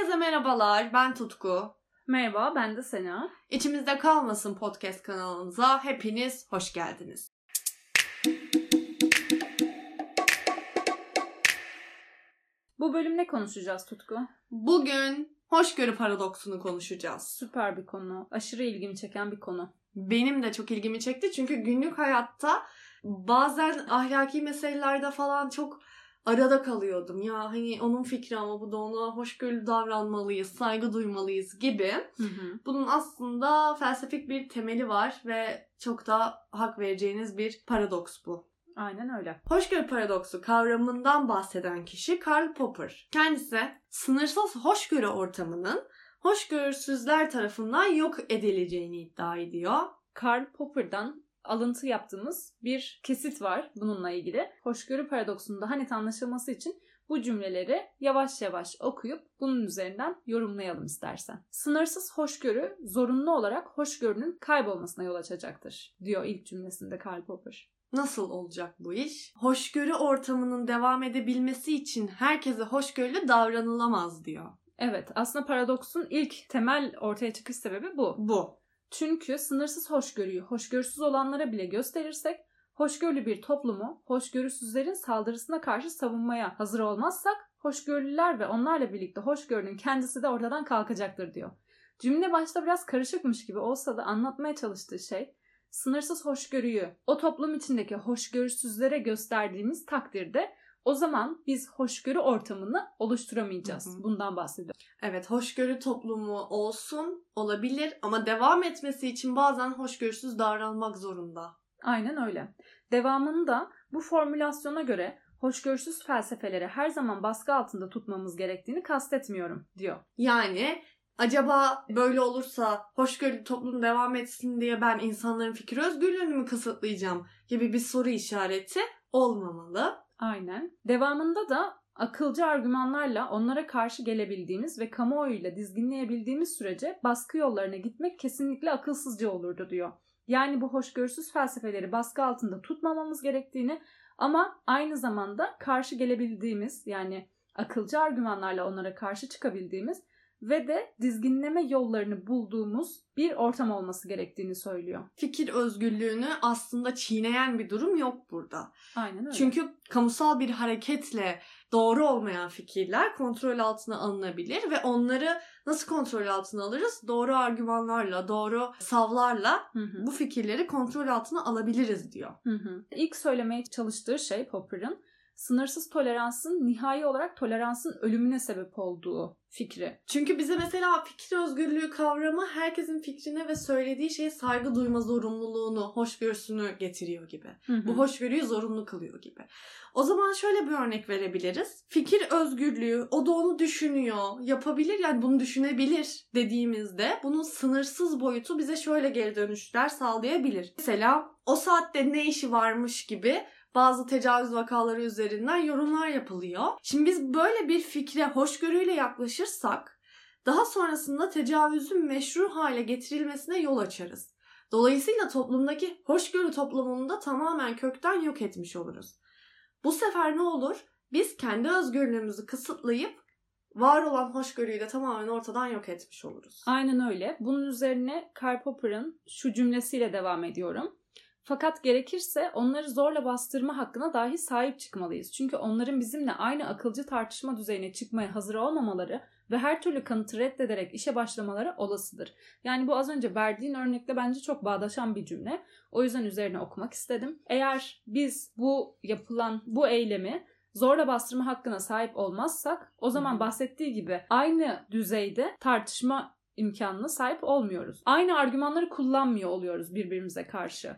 Herkese merhabalar, ben Tutku. Merhaba, ben de Sena. İçimizde Kalmasın podcast kanalımıza hepiniz hoş geldiniz. Bu bölüm ne konuşacağız Tutku? Bugün hoşgörü paradoksunu konuşacağız. Süper bir konu, aşırı ilgimi çeken bir konu. Benim de çok ilgimi çekti çünkü günlük hayatta bazen ahlaki meselelerde falan çok arada kalıyordum. Ya hani onun fikri ama bu da ona hoşgörülü davranmalıyız, saygı duymalıyız gibi. Hı hı. Bunun aslında felsefik bir temeli var ve çok da hak vereceğiniz bir paradoks bu. Aynen öyle. Hoşgörü paradoksu kavramından bahseden kişi Karl Popper. Kendisi sınırsız hoşgörü ortamının hoşgörüsüzler tarafından yok edileceğini iddia ediyor. Karl Popper'dan alıntı yaptığımız bir kesit var bununla ilgili. Hoşgörü paradoksunda daha net anlaşılması için bu cümleleri yavaş yavaş okuyup bunun üzerinden yorumlayalım istersen. Sınırsız hoşgörü zorunlu olarak hoşgörünün kaybolmasına yol açacaktır diyor ilk cümlesinde Karl Popper. Nasıl olacak bu iş? Hoşgörü ortamının devam edebilmesi için herkese hoşgörülü davranılamaz diyor. Evet aslında paradoksun ilk temel ortaya çıkış sebebi bu. Bu. Çünkü sınırsız hoşgörüyü hoşgörüsüz olanlara bile gösterirsek, hoşgörülü bir toplumu hoşgörüsüzlerin saldırısına karşı savunmaya hazır olmazsak, hoşgörülüler ve onlarla birlikte hoşgörünün kendisi de ortadan kalkacaktır diyor. Cümle başta biraz karışıkmış gibi olsa da anlatmaya çalıştığı şey, sınırsız hoşgörüyü o toplum içindeki hoşgörüsüzlere gösterdiğimiz takdirde o zaman biz hoşgörü ortamını oluşturamayacağız. Hı hı. Bundan bahsediyor. Evet hoşgörü toplumu olsun olabilir ama devam etmesi için bazen hoşgörüsüz davranmak zorunda. Aynen öyle. Devamında bu formülasyona göre hoşgörüsüz felsefeleri her zaman baskı altında tutmamız gerektiğini kastetmiyorum diyor. Yani acaba böyle olursa hoşgörülü toplum devam etsin diye ben insanların fikir özgürlüğünü mü kısıtlayacağım gibi bir soru işareti olmamalı. Aynen. Devamında da akılcı argümanlarla onlara karşı gelebildiğimiz ve kamuoyuyla dizginleyebildiğimiz sürece baskı yollarına gitmek kesinlikle akılsızca olurdu diyor. Yani bu hoşgörüsüz felsefeleri baskı altında tutmamamız gerektiğini ama aynı zamanda karşı gelebildiğimiz yani akılcı argümanlarla onlara karşı çıkabildiğimiz ve de dizginleme yollarını bulduğumuz bir ortam olması gerektiğini söylüyor. Fikir özgürlüğünü aslında çiğneyen bir durum yok burada. Aynen öyle. Çünkü kamusal bir hareketle doğru olmayan fikirler kontrol altına alınabilir ve onları nasıl kontrol altına alırız? Doğru argümanlarla, doğru savlarla Hı hı. bu fikirleri kontrol altına alabiliriz diyor. Hı hı. İlk söylemeye çalıştığı şey Popper'ın sınırsız toleransın nihai olarak toleransın ölümüne sebep olduğu fikri. Çünkü bize mesela fikir özgürlüğü kavramı herkesin fikrine ve söylediği şeye saygı duyma zorunluluğunu, hoşgörüsünü getiriyor gibi. Bu hoşgörüyü zorunlu kılıyor gibi. O zaman şöyle bir örnek verebiliriz. Fikir özgürlüğü, o da onu düşünüyor, yapabilir yani bunu düşünebilir dediğimizde bunun sınırsız boyutu bize şöyle geri dönüşler sağlayabilir. Mesela o saatte ne işi varmış gibi bazı tecavüz vakaları üzerinden yorumlar yapılıyor. Şimdi biz böyle bir fikre hoşgörüyle yaklaşırsak daha sonrasında tecavüzün meşru hale getirilmesine yol açarız. Dolayısıyla toplumdaki hoşgörü toplumunu da tamamen kökten yok etmiş oluruz. Bu sefer ne olur? Biz kendi özgürlüğümüzü kısıtlayıp var olan hoşgörüyü de tamamen ortadan yok etmiş oluruz. Aynen öyle. Bunun üzerine Karl Popper'ın şu cümlesiyle devam ediyorum. Fakat gerekirse onları zorla bastırma hakkına dahi sahip çıkmalıyız. Çünkü onların bizimle aynı akılcı tartışma düzeyine çıkmaya hazır olmamaları ve her türlü kanıtı reddederek işe başlamaları olasıdır. Yani bu az önce verdiğin örnekle bence çok bağdaşan bir cümle. O yüzden üzerine okumak istedim. Eğer biz bu yapılan bu eylemi zorla bastırma hakkına sahip olmazsak o zaman bahsettiği gibi aynı düzeyde tartışma imkanına sahip olmuyoruz. Aynı argümanları kullanmıyor oluyoruz birbirimize karşı.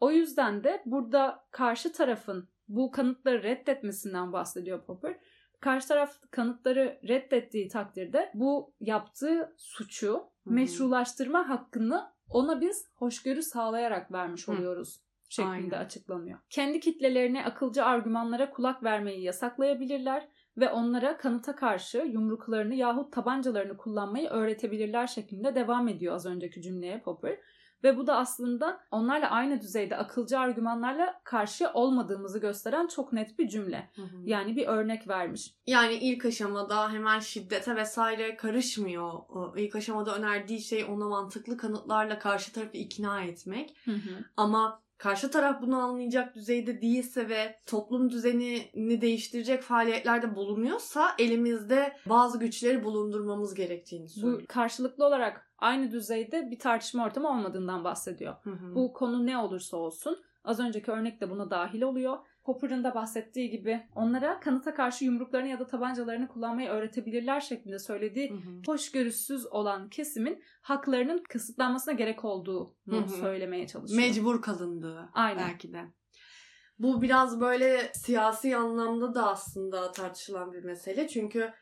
O yüzden de burada karşı tarafın bu kanıtları reddetmesinden bahsediyor Popper. Karşı taraf kanıtları reddettiği takdirde bu yaptığı suçu meşrulaştırma hakkını ona biz hoşgörü sağlayarak vermiş oluyoruz şeklinde Aynen. açıklanıyor. Kendi kitlelerine akılcı argümanlara kulak vermeyi yasaklayabilirler ve onlara kanıta karşı yumruklarını yahut tabancalarını kullanmayı öğretebilirler şeklinde devam ediyor az önceki cümleye Popper. Ve bu da aslında onlarla aynı düzeyde akılcı argümanlarla karşı olmadığımızı gösteren çok net bir cümle. Hı hı. Yani bir örnek vermiş. Yani ilk aşamada hemen şiddete vesaire karışmıyor. İlk aşamada önerdiği şey ona mantıklı kanıtlarla karşı tarafı ikna etmek. Hı hı. Ama karşı taraf bunu anlayacak düzeyde değilse ve toplum düzenini değiştirecek faaliyetlerde bulunuyorsa elimizde bazı güçleri bulundurmamız gerektiğini söylüyor. Bu karşılıklı olarak aynı düzeyde bir tartışma ortamı olmadığından bahsediyor. Hı hı. Bu konu ne olursa olsun az önceki örnek de buna dahil oluyor. Popper'ın da bahsettiği gibi onlara kanıta karşı yumruklarını ya da tabancalarını kullanmayı öğretebilirler şeklinde söylediği hı hı. hoşgörüsüz olan kesimin haklarının kısıtlanmasına gerek olduğunu hı hı. söylemeye çalışıyor. Mecbur kalındığı Aynen. belki de. Bu biraz böyle siyasi anlamda da aslında tartışılan bir mesele. Çünkü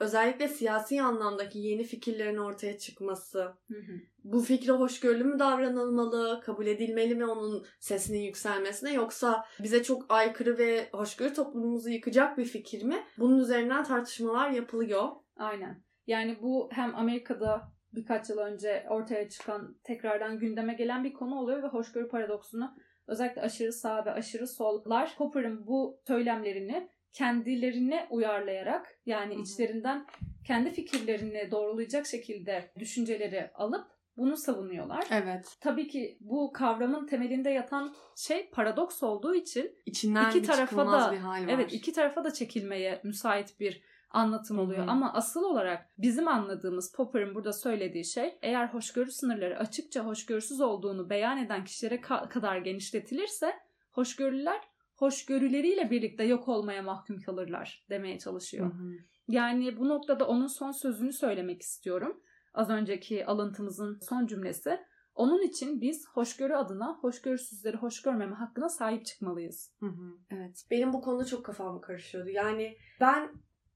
özellikle siyasi anlamdaki yeni fikirlerin ortaya çıkması, hı hı. bu fikre hoşgörülü mü davranılmalı, kabul edilmeli mi onun sesinin yükselmesine yoksa bize çok aykırı ve hoşgörü toplumumuzu yıkacak bir fikir mi? Bunun üzerinden tartışmalar yapılıyor. Aynen. Yani bu hem Amerika'da birkaç yıl önce ortaya çıkan tekrardan gündeme gelen bir konu oluyor ve hoşgörü paradoksunu özellikle aşırı sağ ve aşırı sollar Popper'ın bu söylemlerini kendilerine uyarlayarak yani Hı-hı. içlerinden kendi fikirlerini doğrulayacak şekilde düşünceleri alıp bunu savunuyorlar. Evet. Tabii ki bu kavramın temelinde yatan şey paradoks olduğu için içinden iki tarafa da bir hal var. evet iki tarafa da çekilmeye müsait bir anlatım oluyor. Hı-hı. Ama asıl olarak bizim anladığımız Popper'ın burada söylediği şey eğer hoşgörü sınırları açıkça hoşgörüsüz olduğunu beyan eden kişilere ka- kadar genişletilirse hoşgörüler hoşgörüleriyle birlikte yok olmaya mahkum kalırlar demeye çalışıyor. Hı hı. Yani bu noktada onun son sözünü söylemek istiyorum. Az önceki alıntımızın son cümlesi. Onun için biz hoşgörü adına hoşgörüsüzleri hoş görmeme hakkına sahip çıkmalıyız. Hı hı, evet. Benim bu konuda çok kafam karışıyordu. Yani ben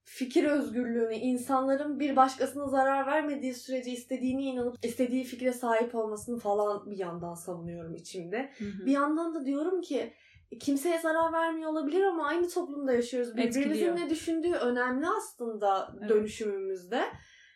fikir özgürlüğünü, insanların bir başkasına zarar vermediği sürece istediğini inanıp istediği fikre sahip olmasını falan bir yandan savunuyorum içimde. Hı hı. Bir yandan da diyorum ki kimseye zarar vermiyor olabilir ama aynı toplumda yaşıyoruz. Birbirimizin ne düşündüğü önemli aslında evet. dönüşümümüzde.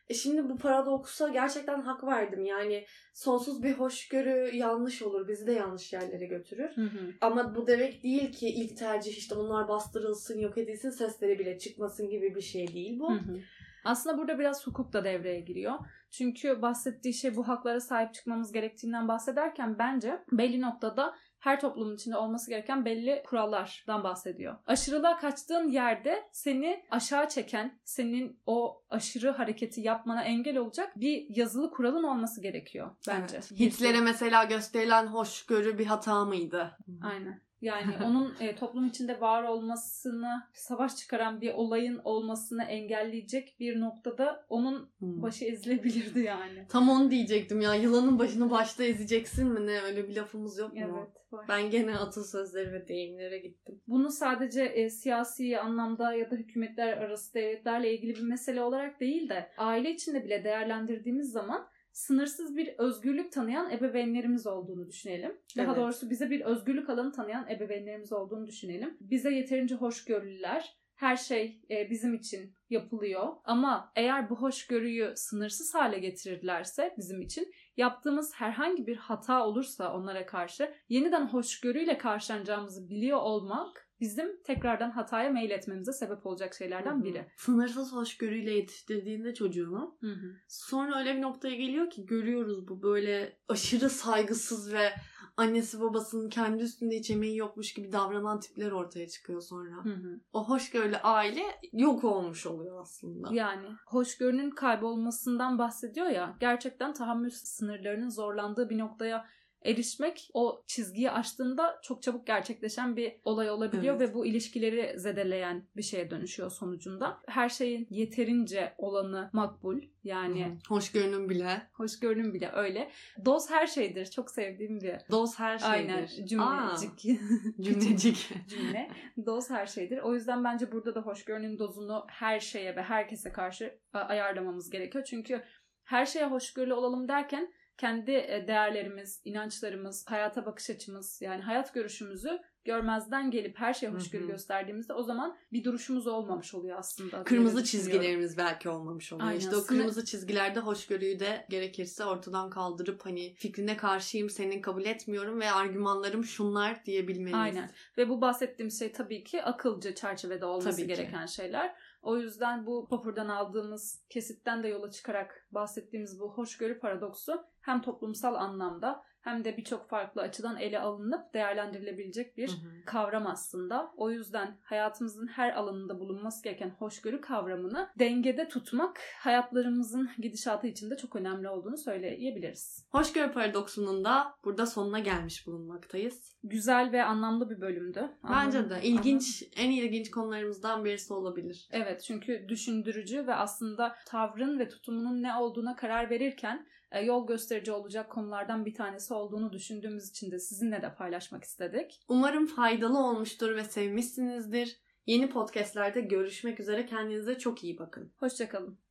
E şimdi bu paradoksa gerçekten hak verdim. Yani sonsuz bir hoşgörü yanlış olur. Bizi de yanlış yerlere götürür. Hı hı. Ama bu demek değil ki ilk tercih işte onlar bastırılsın, yok edilsin, sesleri bile çıkmasın gibi bir şey değil bu. Hı hı. Aslında burada biraz hukuk da devreye giriyor. Çünkü bahsettiği şey bu haklara sahip çıkmamız gerektiğinden bahsederken bence belli noktada her toplumun içinde olması gereken belli kurallardan bahsediyor. Aşırılığa kaçtığın yerde seni aşağı çeken, senin o aşırı hareketi yapmana engel olacak bir yazılı kuralın olması gerekiyor bence. Evet. Hitler'e mesela gösterilen hoşgörü bir hata mıydı? Aynen. Yani onun e, toplum içinde var olmasını, savaş çıkaran bir olayın olmasını engelleyecek bir noktada onun hmm. başı ezilebilirdi yani. Tam onu diyecektim ya. Yılanın başını başta ezeceksin mi ne? Öyle bir lafımız yok mu? Evet. Var. Ben gene atasözleri ve deyimlere gittim. Bunu sadece e, siyasi anlamda ya da hükümetler arası devletlerle ilgili bir mesele olarak değil de aile içinde bile değerlendirdiğimiz zaman sınırsız bir özgürlük tanıyan ebeveynlerimiz olduğunu düşünelim. Daha evet. doğrusu bize bir özgürlük alanı tanıyan ebeveynlerimiz olduğunu düşünelim. Bize yeterince hoşgörülüler, her şey e, bizim için yapılıyor. Ama eğer bu hoşgörüyü sınırsız hale getirirlerse bizim için yaptığımız herhangi bir hata olursa onlara karşı yeniden hoşgörüyle karşılanacağımızı biliyor olmak bizim tekrardan hataya mail etmemize sebep olacak şeylerden biri. Hı-hı. Sınırsız hoşgörüyle yetiştirdiğinde çocuğunu Hı-hı. sonra öyle bir noktaya geliyor ki görüyoruz bu böyle aşırı saygısız ve annesi babasının kendi üstünde hiç emeği yokmuş gibi davranan tipler ortaya çıkıyor sonra. Hı hı. O hoşgörülü aile yok olmuş oluyor aslında. Yani hoşgörünün kaybolmasından bahsediyor ya gerçekten tahammül sınırlarının zorlandığı bir noktaya erişmek o çizgiyi aştığında çok çabuk gerçekleşen bir olay olabiliyor evet. ve bu ilişkileri zedeleyen bir şeye dönüşüyor sonucunda. Her şeyin yeterince olanı makbul. Yani hoşgörünün bile. Hoşgörünün bile öyle. Doz her şeydir. Çok sevdiğim bir. Doz her şeydir. Aynen. Cümlecik. Cümlecik. cümle. Doz her şeydir. O yüzden bence burada da hoşgörünün dozunu her şeye ve herkese karşı ayarlamamız gerekiyor. Çünkü her şeye hoşgörülü olalım derken kendi e, değerlerimiz, inançlarımız, hayata bakış açımız yani hayat görüşümüzü görmezden gelip her şeye hoşgörü gösterdiğimizde o zaman bir duruşumuz olmamış oluyor aslında. Kırmızı çizgilerimiz belki olmamış oluyor. Aynen. İşte o kırmızı çizgilerde hoşgörüyü de gerekirse ortadan kaldırıp hani fikrine karşıyım, senin kabul etmiyorum ve argümanlarım şunlar diyebilmeliyiz. Aynen. Ve bu bahsettiğim şey tabii ki akılcı çerçevede olması Tabii ki. gereken şeyler. O yüzden bu Popper'dan aldığımız kesitten de yola çıkarak bahsettiğimiz bu hoşgörü paradoksu hem toplumsal anlamda hem de birçok farklı açıdan ele alınıp değerlendirilebilecek bir Hı hı. kavram aslında. O yüzden hayatımızın her alanında bulunması gereken hoşgörü kavramını dengede tutmak hayatlarımızın gidişatı için de çok önemli olduğunu söyleyebiliriz. Hoşgörü paradoksunun da burada sonuna gelmiş bulunmaktayız. Güzel ve anlamlı bir bölümdü. Bence Anlam- de ilginç, en ilginç konularımızdan birisi olabilir. Evet çünkü düşündürücü ve aslında tavrın ve tutumunun ne olduğuna karar verirken yol gösterici olacak konulardan bir tanesi olduğunu düşündüğümüz için de sizinle de paylaşmak istedik. Umarım faydalı olmuştur ve sevmişsinizdir. Yeni podcastlerde görüşmek üzere. Kendinize çok iyi bakın. Hoşçakalın.